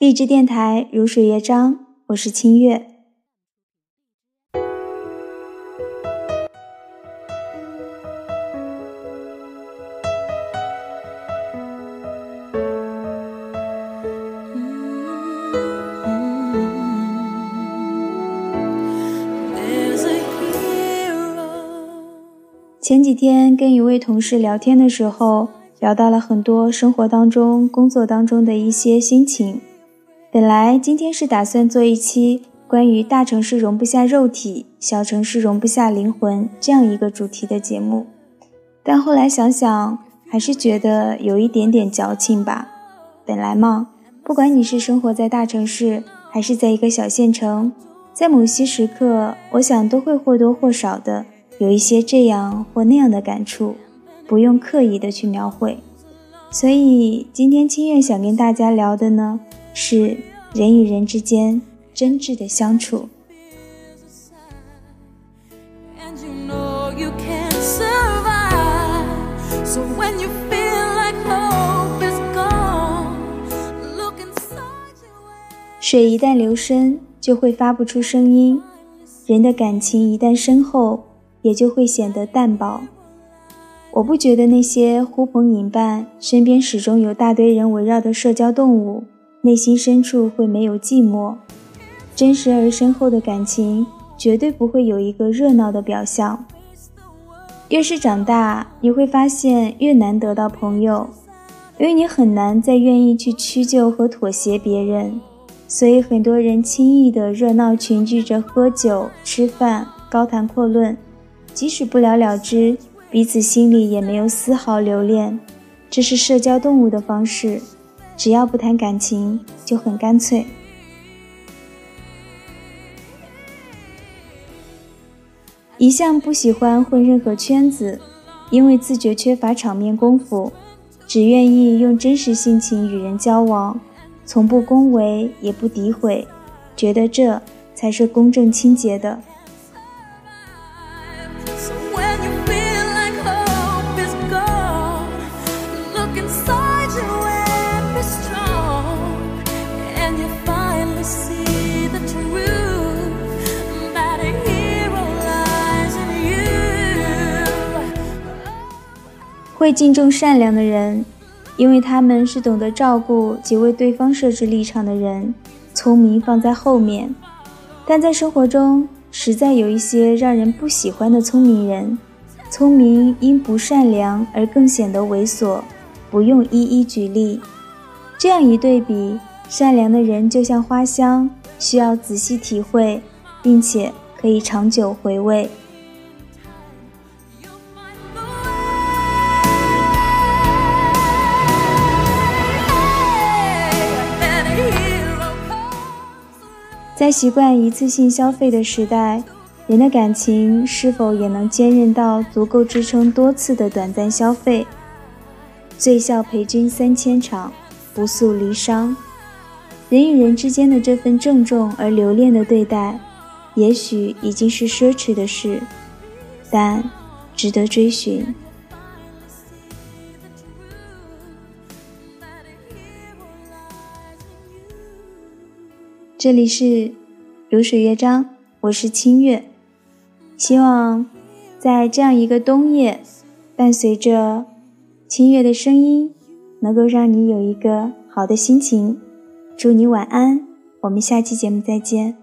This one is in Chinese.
励志电台如水乐章，我是清月。前几天跟一位同事聊天的时候，聊到了很多生活当中、工作当中的一些心情。本来今天是打算做一期关于大城市容不下肉体，小城市容不下灵魂这样一个主题的节目，但后来想想，还是觉得有一点点矫情吧。本来嘛，不管你是生活在大城市，还是在一个小县城，在某些时刻，我想都会或多或少的有一些这样或那样的感触，不用刻意的去描绘。所以今天清月想跟大家聊的呢。是人与人之间真挚的相处。水一旦流深，就会发不出声音；人的感情一旦深厚，也就会显得淡薄。我不觉得那些呼朋引伴、身边始终有大堆人围绕的社交动物。内心深处会没有寂寞，真实而深厚的感情绝对不会有一个热闹的表象。越是长大，你会发现越难得到朋友，因为你很难再愿意去屈就和妥协别人，所以很多人轻易的热闹群聚着喝酒、吃饭、高谈阔论，即使不了了之，彼此心里也没有丝毫留恋。这是社交动物的方式。只要不谈感情，就很干脆。一向不喜欢混任何圈子，因为自觉缺乏场面功夫，只愿意用真实性情与人交往，从不恭维也不诋毁，觉得这才是公正清洁的。会敬重善良的人，因为他们是懂得照顾及为对方设置立场的人。聪明放在后面，但在生活中实在有一些让人不喜欢的聪明人。聪明因不善良而更显得猥琐，不用一一举例。这样一对比，善良的人就像花香，需要仔细体会，并且可以长久回味。在习惯一次性消费的时代，人的感情是否也能坚韧到足够支撑多次的短暂消费？醉笑陪君三千场，不诉离殇。人与人之间的这份郑重而留恋的对待，也许已经是奢侈的事，但值得追寻。这里是如水乐章，我是清月。希望在这样一个冬夜，伴随着清月的声音，能够让你有一个好的心情。祝你晚安，我们下期节目再见。